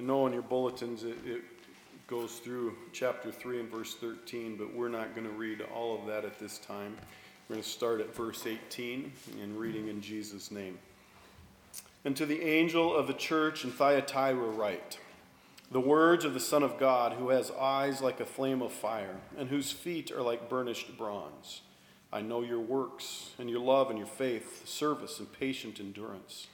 I know in your bulletins it, it goes through chapter 3 and verse 13, but we're not going to read all of that at this time. We're going to start at verse 18 and reading in Jesus' name. And to the angel of the church in Thyatira write the words of the Son of God, who has eyes like a flame of fire, and whose feet are like burnished bronze. I know your works, and your love, and your faith, service, and patient endurance,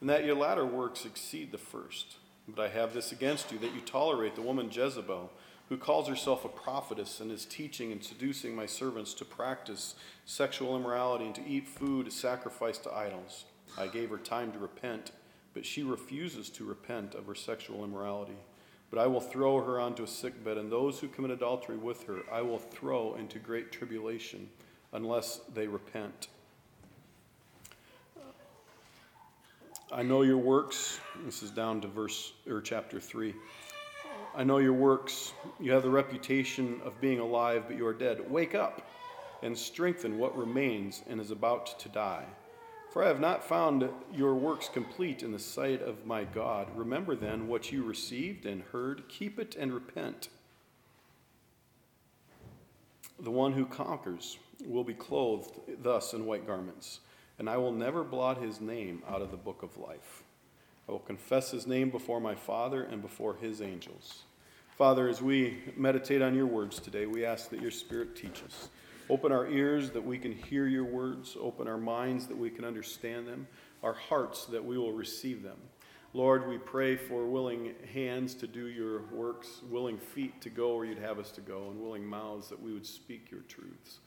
and that your latter works exceed the first. But I have this against you, that you tolerate the woman Jezebel, who calls herself a prophetess and is teaching and seducing my servants to practice sexual immorality and to eat food sacrificed to idols. I gave her time to repent, but she refuses to repent of her sexual immorality. But I will throw her onto a sickbed, and those who commit adultery with her I will throw into great tribulation unless they repent. I know your works. This is down to verse or chapter 3. I know your works. You have the reputation of being alive, but you are dead. Wake up and strengthen what remains and is about to die. For I have not found your works complete in the sight of my God. Remember then what you received and heard, keep it and repent. The one who conquers will be clothed thus in white garments, and I will never blot his name out of the book of life. I will confess his name before my Father and before his angels. Father, as we meditate on your words today, we ask that your Spirit teach us. Open our ears that we can hear your words. Open our minds that we can understand them. Our hearts that we will receive them. Lord, we pray for willing hands to do your works, willing feet to go where you'd have us to go, and willing mouths that we would speak your truths.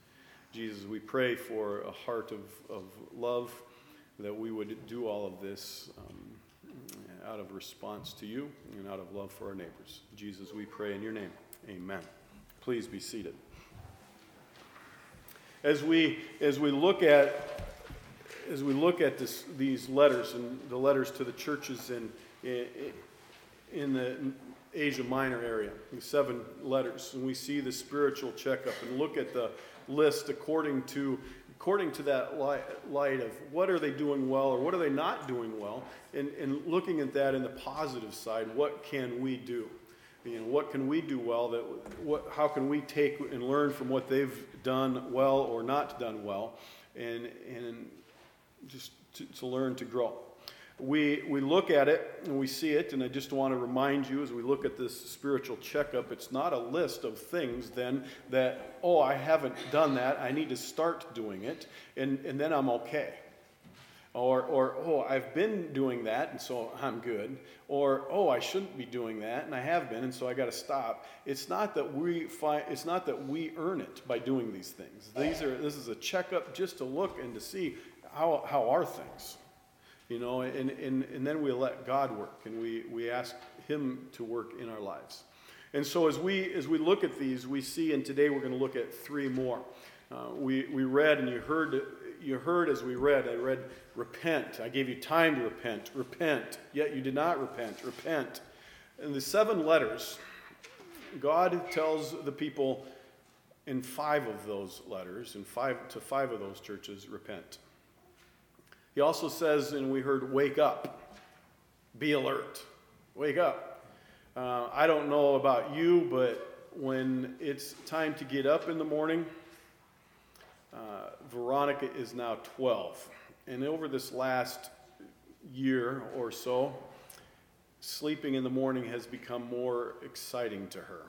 Jesus, we pray for a heart of, of love, that we would do all of this um, out of response to you and out of love for our neighbors. Jesus, we pray in your name. Amen. Please be seated as we as we look at as we look at this, these letters and the letters to the churches in in, in the Asia Minor area, these seven letters, and we see the spiritual checkup and look at the list according to according to that light, of what are they doing well or what are they not doing well, and, and looking at that in the positive side, what can we do? you know, what can we do well? That what, how can we take and learn from what they've done well or not done well, and and just to, to learn to grow. We we look at it and we see it, and I just want to remind you as we look at this spiritual checkup, it's not a list of things then that oh I haven't done that, I need to start doing it, and and then I'm okay. Or, or, oh, I've been doing that, and so I'm good. Or, oh, I shouldn't be doing that, and I have been, and so I got to stop. It's not that we find, it's not that we earn it by doing these things. These are, this is a checkup just to look and to see how, how are things. You know, and, and, and then we let God work, and we, we ask Him to work in our lives. And so as we, as we look at these, we see, and today we're going to look at three more. Uh, we, we read and you heard you heard as we read, I read, repent. I gave you time to repent. Repent. Yet you did not repent. Repent. In the seven letters, God tells the people in five of those letters, in five to five of those churches, repent. He also says, and we heard, wake up, be alert, wake up. Uh, I don't know about you, but when it's time to get up in the morning, uh, Veronica is now 12. And over this last year or so, sleeping in the morning has become more exciting to her.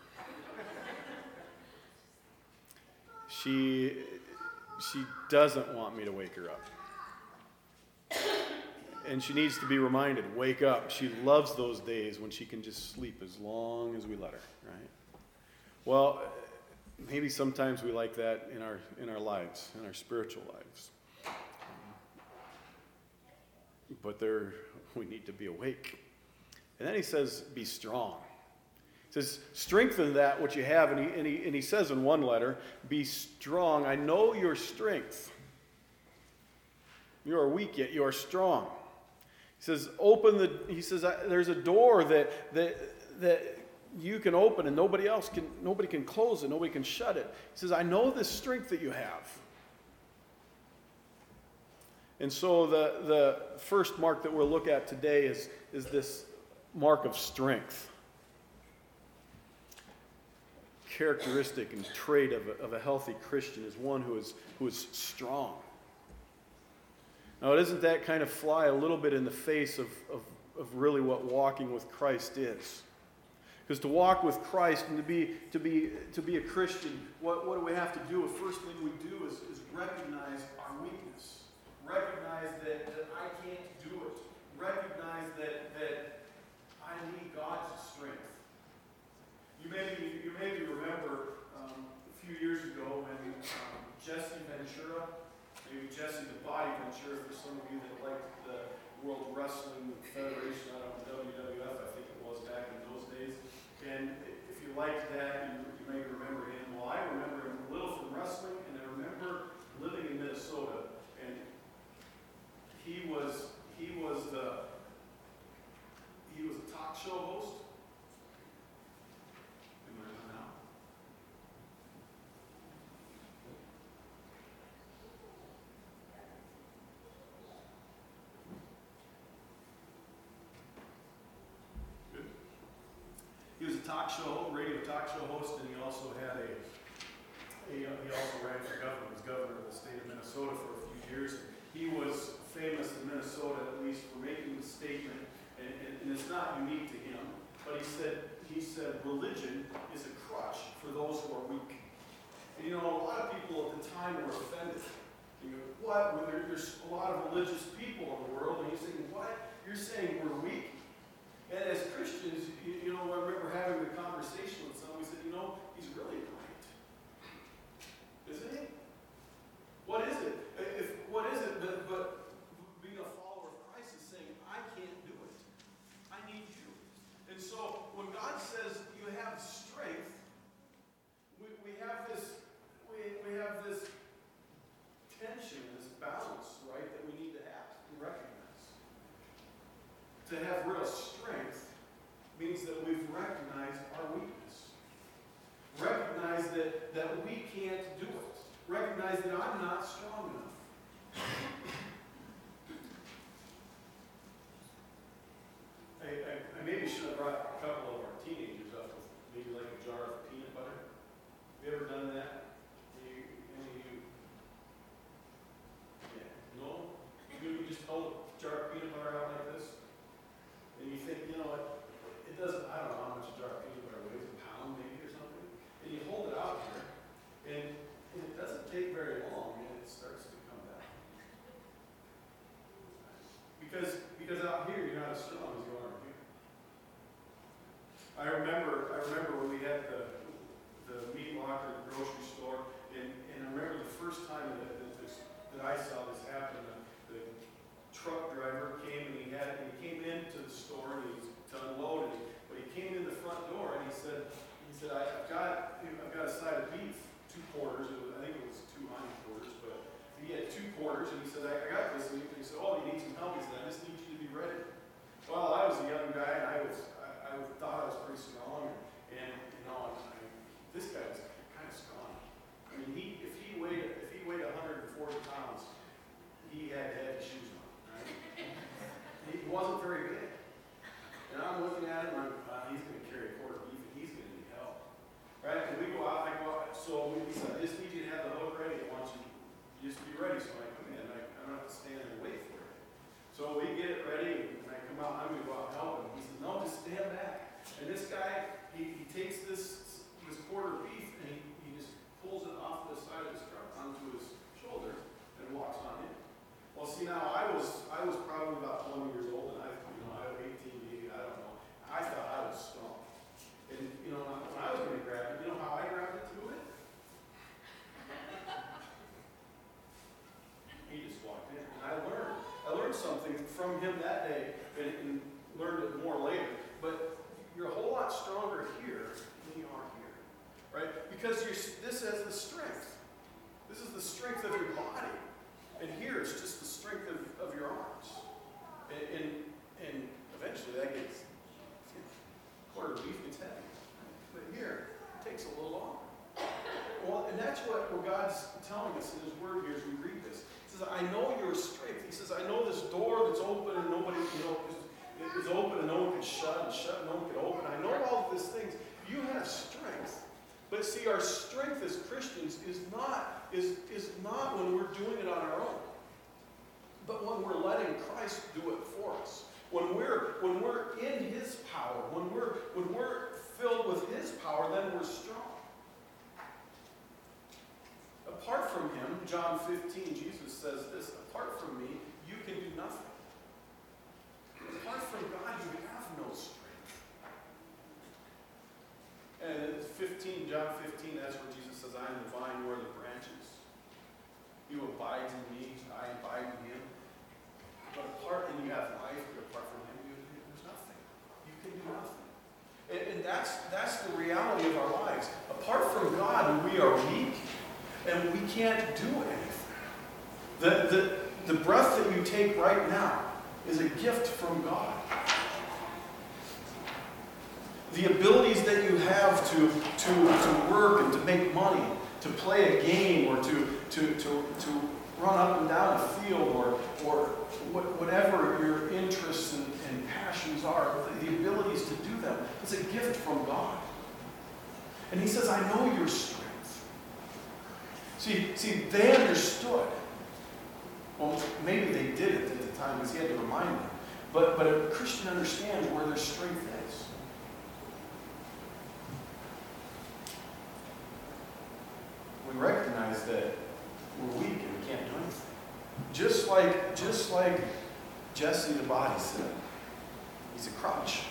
she, she doesn't want me to wake her up. And she needs to be reminded wake up. She loves those days when she can just sleep as long as we let her, right? Well, maybe sometimes we like that in our in our lives, in our spiritual lives. But there, we need to be awake. And then he says, "Be strong." He says, "Strengthen that which you have." And he, and he and he says in one letter, "Be strong. I know your strength. You are weak, yet you are strong." He says, "Open the." He says, "There's a door that that that." you can open and nobody else can nobody can close it nobody can shut it he says i know this strength that you have and so the, the first mark that we'll look at today is, is this mark of strength, characteristic and trait of a, of a healthy Christian is one who is, who is strong. Now, doesn't that kind of fly a little bit in the face of, of, of really what walking with Christ is? Because to walk with Christ and to be, to be, to be a Christian, what, what do we have to do? The first thing we do is, is recognize our weakness. Recognize that, that I can't do it. Recognize that, that I need God's strength. You maybe, you maybe remember um, a few years ago when um, Jesse Ventura, maybe Jesse Body Ventura for some of you that liked the World Wrestling Federation, I don't know, WWF, I think it was back in those days. And if you liked that, you, you may remember him. Well, I remember him a little from wrestling, and I remember living in Minnesota, and he was he was the he was a talk show host. Am I on now? Good. He was a talk show, radio talk show host, and he also had a, a uh, he also ran for governor, was governor of the state of Minnesota for a few years. He was famous in Minnesota, at least, for making the statement, and, and, and it's not unique to him, but he said, he said, religion is a crutch for those who are weak. And you know, a lot of people at the time were offended. You go, what? When there, there's a lot of religious people in the world, and he's saying, what? You're saying we're weak? And as Christians, you, you know, I remember having a conversation with someone, we said, you know, he's really right. Isn't he? What is it? If, what is it but, but being a follower of Christ is saying, I can't do it. I need you. And so when God says you have strength, we, we have this we, we have this tension, this balance, right, that we need to have and recognize. To have real strength means that we've recognized our weakness. Recognize that, that we can't do it. Recognize that I'm not strong enough. I, I, I maybe should have brought a couple of our teenagers up with maybe like a jar of peanut butter. Have you ever done that? You, any of you? Yeah. No? You, you just hold a jar of peanut butter out like this? And you think, you know what? It doesn't, I don't know how much a jar of peanut butter weighs, a pound maybe or something. And you hold it out here, and, and it doesn't take very long, and it starts to come down. Because, because out here, you're not as strong as you are here. I remember, I remember when we had the, the meat locker at the grocery store, and, and I remember the first time that, that, this, that I saw this happen, the, the truck driver came and he had, he came into the store and he was to unload but he came in the front door and he said, he said, I've got, I've got a side of beef, two quarters, was, I think it was two hind quarters, but he had two quarters and he said, I I got this, and he said, oh, you need some help, he said, I just need you to be ready. Well, I was a young guy and I was, I, thought I was pretty strong and, you know, I, I, this guy was kind of strong. I mean, he, if he weighed, if he weighed hundred and forty pounds, he had heavy shoes on, right? He wasn't very big. And I'm looking at him, I'm, uh, he's gonna carry a quarter beef and he's gonna need help. Right? And we go out, I go out, so we said, I just need you to have the hook ready, I want you, you just be ready, so I come in, I, I don't have to stand and wait for it. So we get it ready, and I come out, I'm gonna go out and help him. He says, no, just stand back. And this guy, he, he takes this, this quarter beef and he, he just pulls it off the side of his truck onto his shoulder and walks on in. Well, see, now I was, I was probably about twenty years old and I, you know, I was eighteen, maybe, I don't know. I thought I was strong. And, you know, when I was gonna grab it, you know how I grabbed it to it? He just walked in and I learned, I learned something from him that day and, and learned it more later. But you're a whole lot stronger here than you are here, right? Because you're, this has the strength. This is the strength of your body. And here it's just the strength of, of your arms. And, and, and eventually that gets, quarter of beef gets heavy. But here, it takes a little longer. Well, and that's what, what God's telling us in His Word here as we read this. He says, I know your strength. He says, I know this door that's open and nobody, you know, is, is open and no one can shut. see, our strength as Christians is not, is, is not when we're doing it on our own, but when we're letting Christ do it for us. When we're, when we're in His power, when we're, when we're filled with His power, then we're strong. Apart from Him, John 15, Jesus says this apart from me, you Apart from God, you have no strength. And 15, John 15, that's where Jesus says, I am the vine, you are the branches. You abide in me, I abide in him. But apart, and you have life, but apart from him, you, there's nothing. You can do nothing. And, and that's, that's the reality of our lives. Apart from God, we are weak, and we can't do anything. The, the, the breath that you take right now is a gift from God. The abilities that you have to, to, to work and to make money, to play a game, or to, to, to, to run up and down a field, or, or whatever your interests and, and passions are, the abilities to do them, is a gift from God. And He says, I know your strength. See, see, they understood. Well, maybe they did it at the time because He had to remind them. But, but a Christian understands where their strength is. we recognize that we're weak and we can't do anything. Just like, just like Jesse the body said, he's a crutch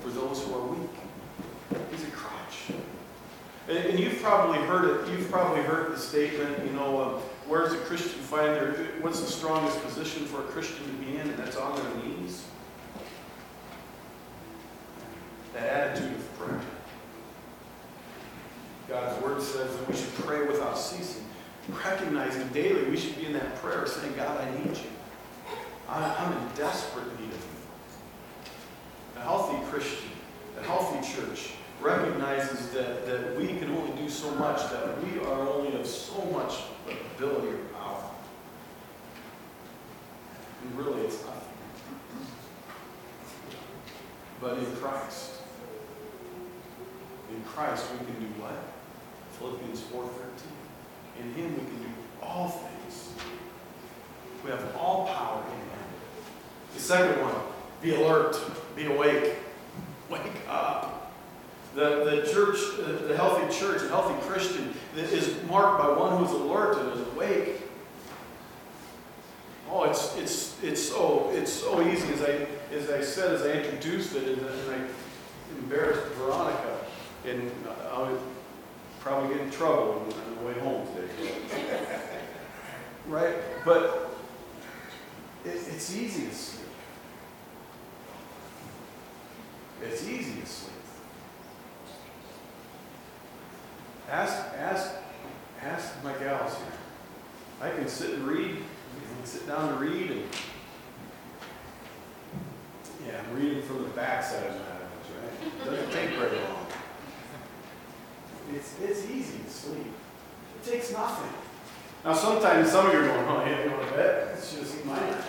for those who are weak. He's a crutch. And, and you've probably heard it. You've probably heard the statement. You know, uh, where does a Christian find their? What's the strongest position for a Christian to be in? And that's on their knees. That attitude of prayer. God's word says that we should pray without ceasing. Recognizing daily we should be in that prayer saying, God, I need you. I'm in desperate need of you. A healthy Christian, a healthy church recognizes that, that we can only do so much, that we are only of so much ability or power. And really it's nothing. But in Christ, in Christ we can do what? Philippians 4.13. In him we can do all things. We have all power in him. The second one, be alert, be awake, wake up. The, the church, uh, the healthy church, a healthy Christian is marked by one who's alert and is awake. Oh, it's, it's, it's, so, it's so easy, as I, as I said, as I introduced it, and, and I embarrassed Veronica, and I would probably get in trouble on the way home today. right? But it, it's easy to sleep. It's easy to sleep. Ask, ask, ask my gals here. I can sit and read, sit down to read, and yeah, I'm reading from the backside of my eyes, right? It Doesn't take very long. It's, it's easy to sleep. It takes nothing. Now, sometimes some of you are going, oh, yeah, you want to bet? It's just my night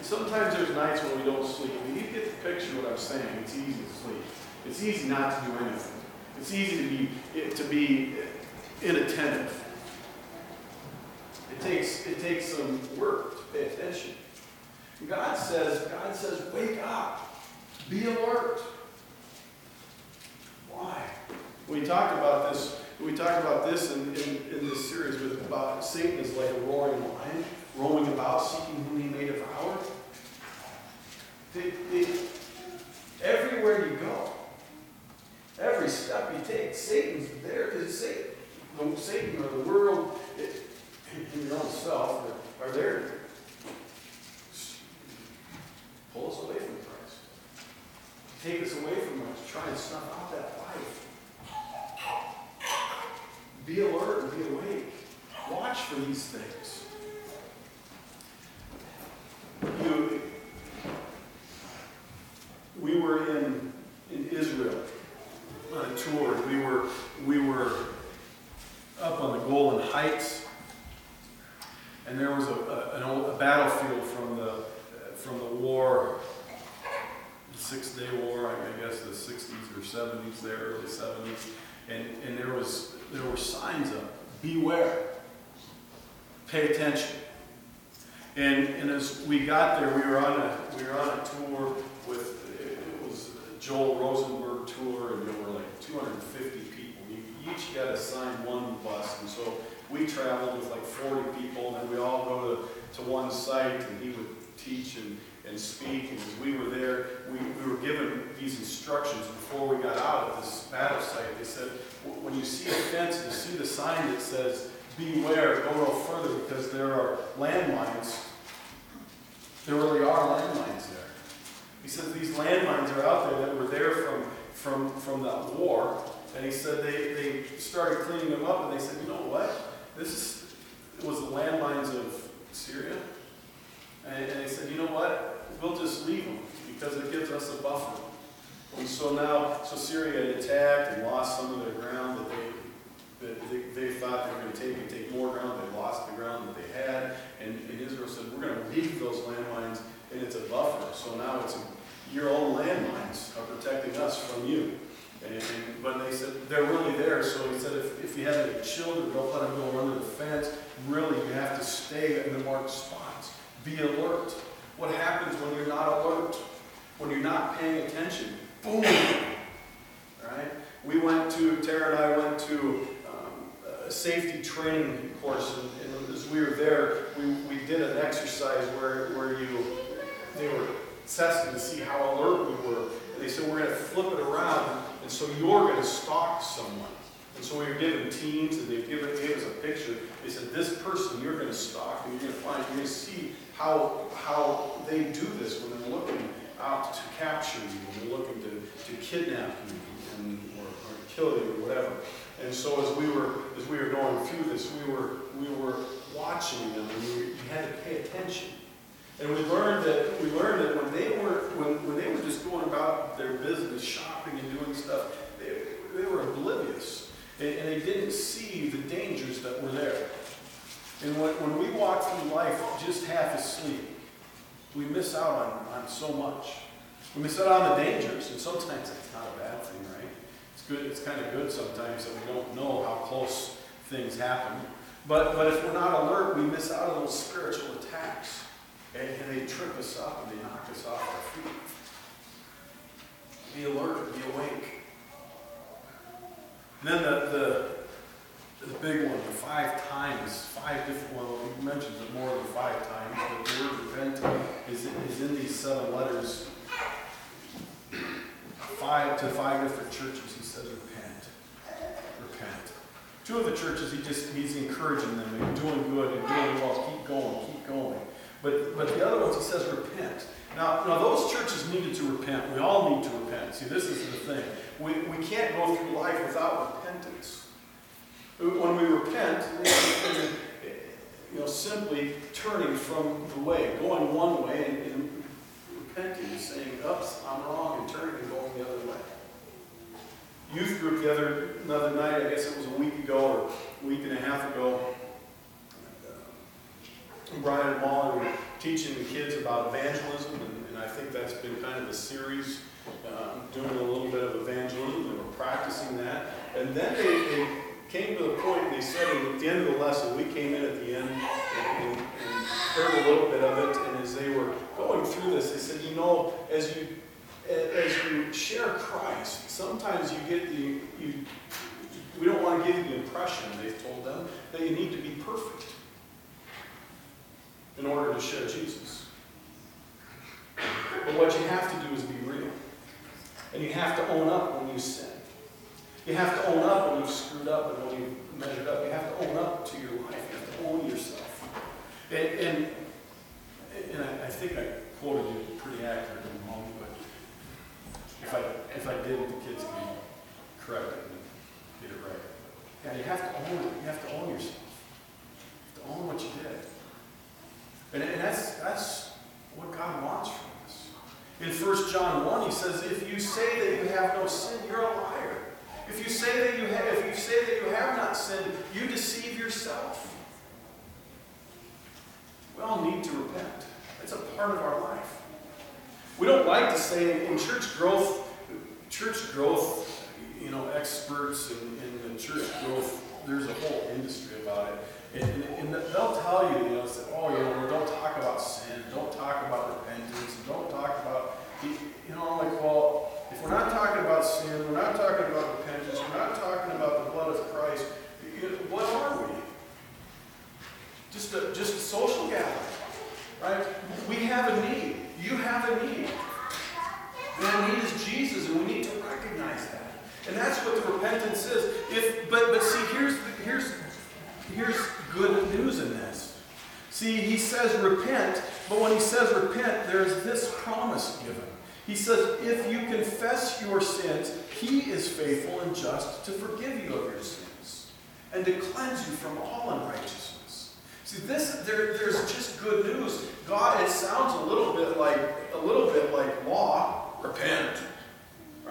Sometimes there's nights when we don't sleep. When you get the picture of what I'm saying, it's easy to sleep. It's easy not to do anything. It's easy to be, to be inattentive. It takes, it takes some work to pay attention. God says, God says, wake up. Be alert. Why? We talked about this. We talked about this in, in, in this series with about Satan is like a roaring lion, roaming about, seeking whom he may devour. everywhere you go, every step you take, Satan's there. Is Satan, Satan or the world, in your own self, are there to pull us away from Christ, take us away from us, try and snuff out that life. Be alert and be awake. Watch for these things. You, we were in, in Israel on a tour. We were, we were up on the Golan Heights, and there was a, a, an old, a battlefield from the, from the war, the Six Day War, I guess the 60s or 70s there, early 70s And, and there was, there were signs up, beware, pay attention. And, and as we got there, we were on a, we were on a tour with, it was a Joel Rosenberg tour, and there were like two hundred and fifty people. You each got assigned one bus, and so we traveled with like forty people, and then we all go to, to one site, and he would teach and, and speak, and as we were there, we, we were given these instructions before we got out of this battle site. They said, when you see a fence, you see the sign that says, beware, go no further, because there are landmines. There really are landmines there. He said these landmines are out there that were there from, from, from that war. And he said they, they started cleaning them up and they said, you know what? This is, was the landmines of Syria. And, and they said, you know what? We'll just leave them because it gives us a buffer. And so now, so Syria attacked and lost some of their ground that they, they, they thought they were going to take and take more ground. They lost the ground that they had. And, and Israel said, we're going to leave those landmines and it's a buffer. So now it's your own landmines are protecting us from you. And, and, but they said they're really there. So he said, if, if you have any children, don't let them go under the fence. Really, you have to stay in the marked spots. Be alert. What happens when you're not alert? When you're not paying attention? Boom! Right? We went to, Tara and I went to um, a safety training course, and, and as we were there, we, we did an exercise where, where you, they were testing to see how alert we were. And they said, we're going to flip it around, and so you're going to stalk someone. And so we were given teams, and they given, gave us a picture. They said, this person you're going to stalk, and you're going to find, you're going to see how, how they do this when they're looking out to capture you, when they're looking to, to kidnap you and, or, or kill you or whatever. And so as we were as we were going through this, we were we were watching them, and we, we had to pay attention. And we learned that we learned that when they were when, when they were just going about their business, shopping and doing stuff, they, they were oblivious, and, and they didn't see the dangers that were there. And when, when we walk through life just half asleep, we miss out on, on so much. We miss out on the dangers, and sometimes it's not a bad thing, right? It's good. It's kind of good sometimes that we don't know how close things happen. But but if we're not alert, we miss out on those spiritual attacks, and, and they trip us up and they knock us off our feet. Be alert. Be awake. And then the, the the big one, the five times, five different, well, we mentioned it more than five times, but the word repent is, is in these seven letters. Five to five different churches, he says, repent. Repent. Two of the churches, he just, he's encouraging them, you're doing good, you're doing well, keep going, keep going. But, but the other ones, he says, repent. Now, now, those churches needed to repent. We all need to repent. See, this is the thing. We, we can't go through life without repentance. When we repent, you know, simply turning from the way, going one way and, and repenting, saying, "Oops, I'm wrong," and turning and going the other way. Youth group the other another night, I guess it was a week ago or a week and a half ago. Brian and Molly were teaching the kids about evangelism, and, and I think that's been kind of a series, uh, doing a little bit of evangelism. They were practicing that, and then they, they came to the point, and they said at the end of the lesson, we came in at the end and, and, and heard a little bit of it, and as they were going through this, they said, you know, as you as you share Christ, sometimes you get the you. We don't want to give you the impression, they've told them, that you need to be perfect in order to share Jesus. But what you have to do is be real. And you have to own up when you sin. You have to own up when you've screwed up and when you've measured up. You have to own up to your life. You have to own yourself. And, and, and I, I think I quoted you pretty accurately, in the moment, but if I, if I didn't, the kids can correct it and get it right. Yeah, you have to own it. You have to own yourself. You have to own what you did. And, that's, that's what God wants from us. In 1 John 1, he says, if you say that you have no sin, you're a liar. If you say that you have, if you say that you have not sinned, you deceive yourself. We all need to repent. It's a part of our life. We don't like to say in church growth, church growth, you know, experts in, in the church growth, there's a whole industry about it. And, and, and they'll tell you, you know, say, oh, you know, don't talk about sin, don't talk about repentance, don't talk about, you know, I'm like, well, if we're not talking about sin, we're not talking about repentance, we're not talking about the blood of Christ, what are we? Just a, just a social gathering, right? We have a need. You have a need. And That need is Jesus, and we need to recognize that. And that's what the repentance is. If, but, but see, here's, here's, here's good news in this. See, he says repent, but when he says repent, there's this promise given. He says, if you confess your sins, he is faithful and just to forgive you of your sins and to cleanse you from all unrighteousness. See, this there, there's just good news. God, it sounds a little bit like a little bit like law, repent.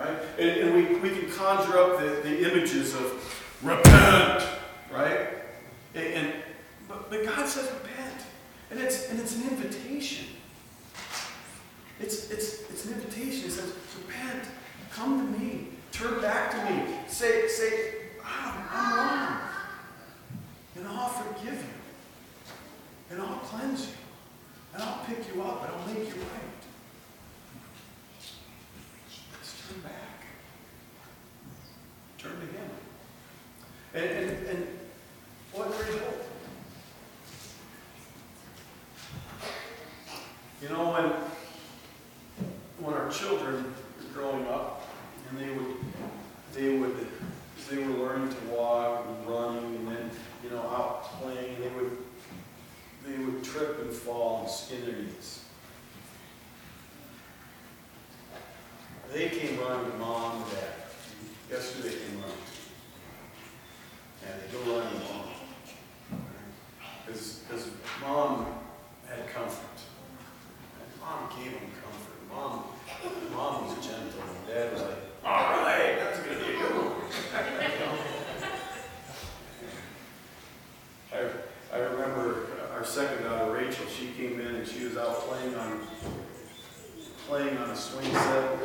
Right? And, and we, we can conjure up the, the images of repent, right? And, and but, but God says repent. And it's and it's an invitation. It's, it's, it's an invitation. It says, repent, come to me, turn back to me. Say, say, I'm wrong. And I'll forgive you. And I'll cleanse you. And I'll pick you up and I'll make you right. Back. Turn to Him. And, and, and what great hope. You know, when our children were growing up and they would they would they were learning to walk and running and then you know out playing they would they would trip and fall and skin their knees. They came running to mom and dad. Guess who they came running? And they go running to mom. Because mom had comfort. And mom gave them comfort. Mom, mom was gentle, and dad was like, all right, that's gonna be a good one. I, I remember our second daughter, Rachel, she came in and she was out playing on, playing on a swing set,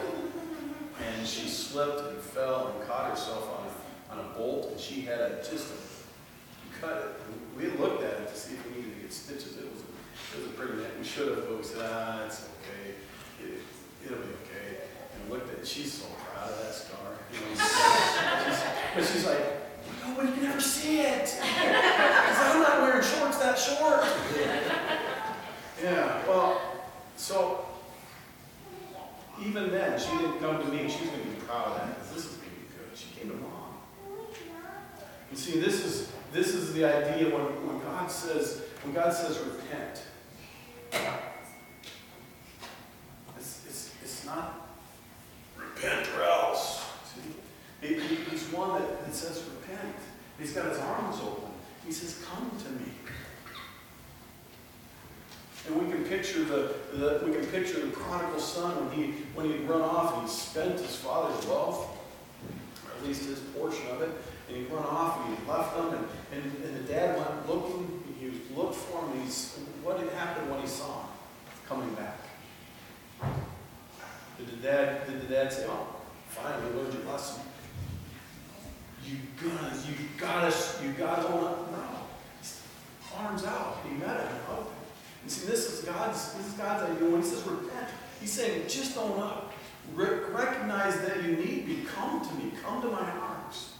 and she slipped and fell and caught herself on a, on a bolt, and she had a, just a cut. It. We looked at it to see if we needed to get stitches. It was, it was a pretty, we should have, but we said, ah, it's okay it, it'll be okay. And looked at, she's so proud of that scar. You know, she's, but she's like, nobody can ever see it. Because I'm not wearing shorts that short. Yeah, well, so even then, she didn't come to me. She was going to be proud of that because this is going to be good. She came to mom. You see, this is this is the idea when, when God says when God says repent. It's, it's, it's not repent or else. See? He, he's one that, that says repent. He's got his arms open. He says, come to me. Picture the, the we can picture the prodigal son when he when he'd run off and he spent his father's wealth, or at least his portion of it, and he'd run off and he'd left them, and, and, and the dad went looking, he looked for him, and he's what had happened when he saw him coming back? Did the dad, did the dad say, oh, finally learned your lesson? You gotta, you gotta, you gotta. No. Arms out. He met him. Up. And see, this is God's, this is God's idea. When he says repent, he's saying, just own up. Re- recognize that you need me. Come to me. Come to my arms.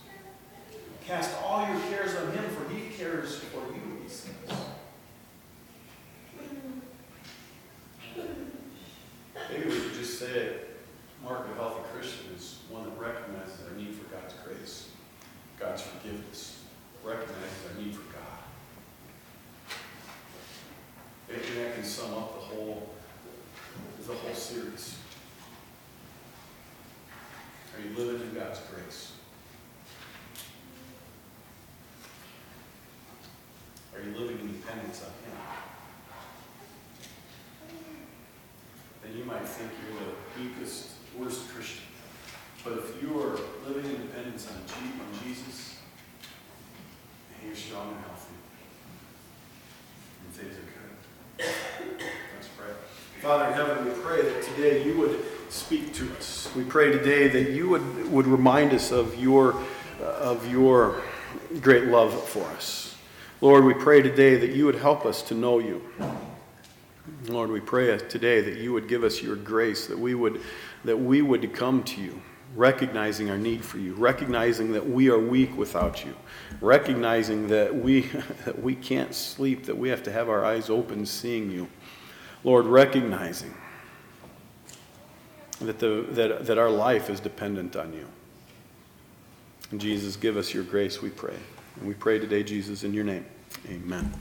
Cast all your cares on him, for he cares for you, he says. Maybe we could just say it. Mark of a healthy Christian is one that recognizes our need for God's grace, God's forgiveness, recognizes our need for God. Maybe that can sum up the whole, the whole series. Are you living in God's grace? Are you living in dependence on Him? then you might think you're the weakest, worst Christian. But if you are living in dependence on, Jesus, and you're strong and healthy, and things are good. Let's pray. Father in heaven, we pray that today you would speak to us. We pray today that you would, would remind us of your, of your great love for us. Lord, we pray today that you would help us to know you. Lord, we pray today that you would give us your grace, that we would, that we would come to you, recognizing our need for you, recognizing that we are weak without you, recognizing that we, that we can't sleep, that we have to have our eyes open seeing you. Lord, recognizing that, the, that, that our life is dependent on you. And Jesus, give us your grace, we pray. And we pray today, Jesus, in your name. Amen.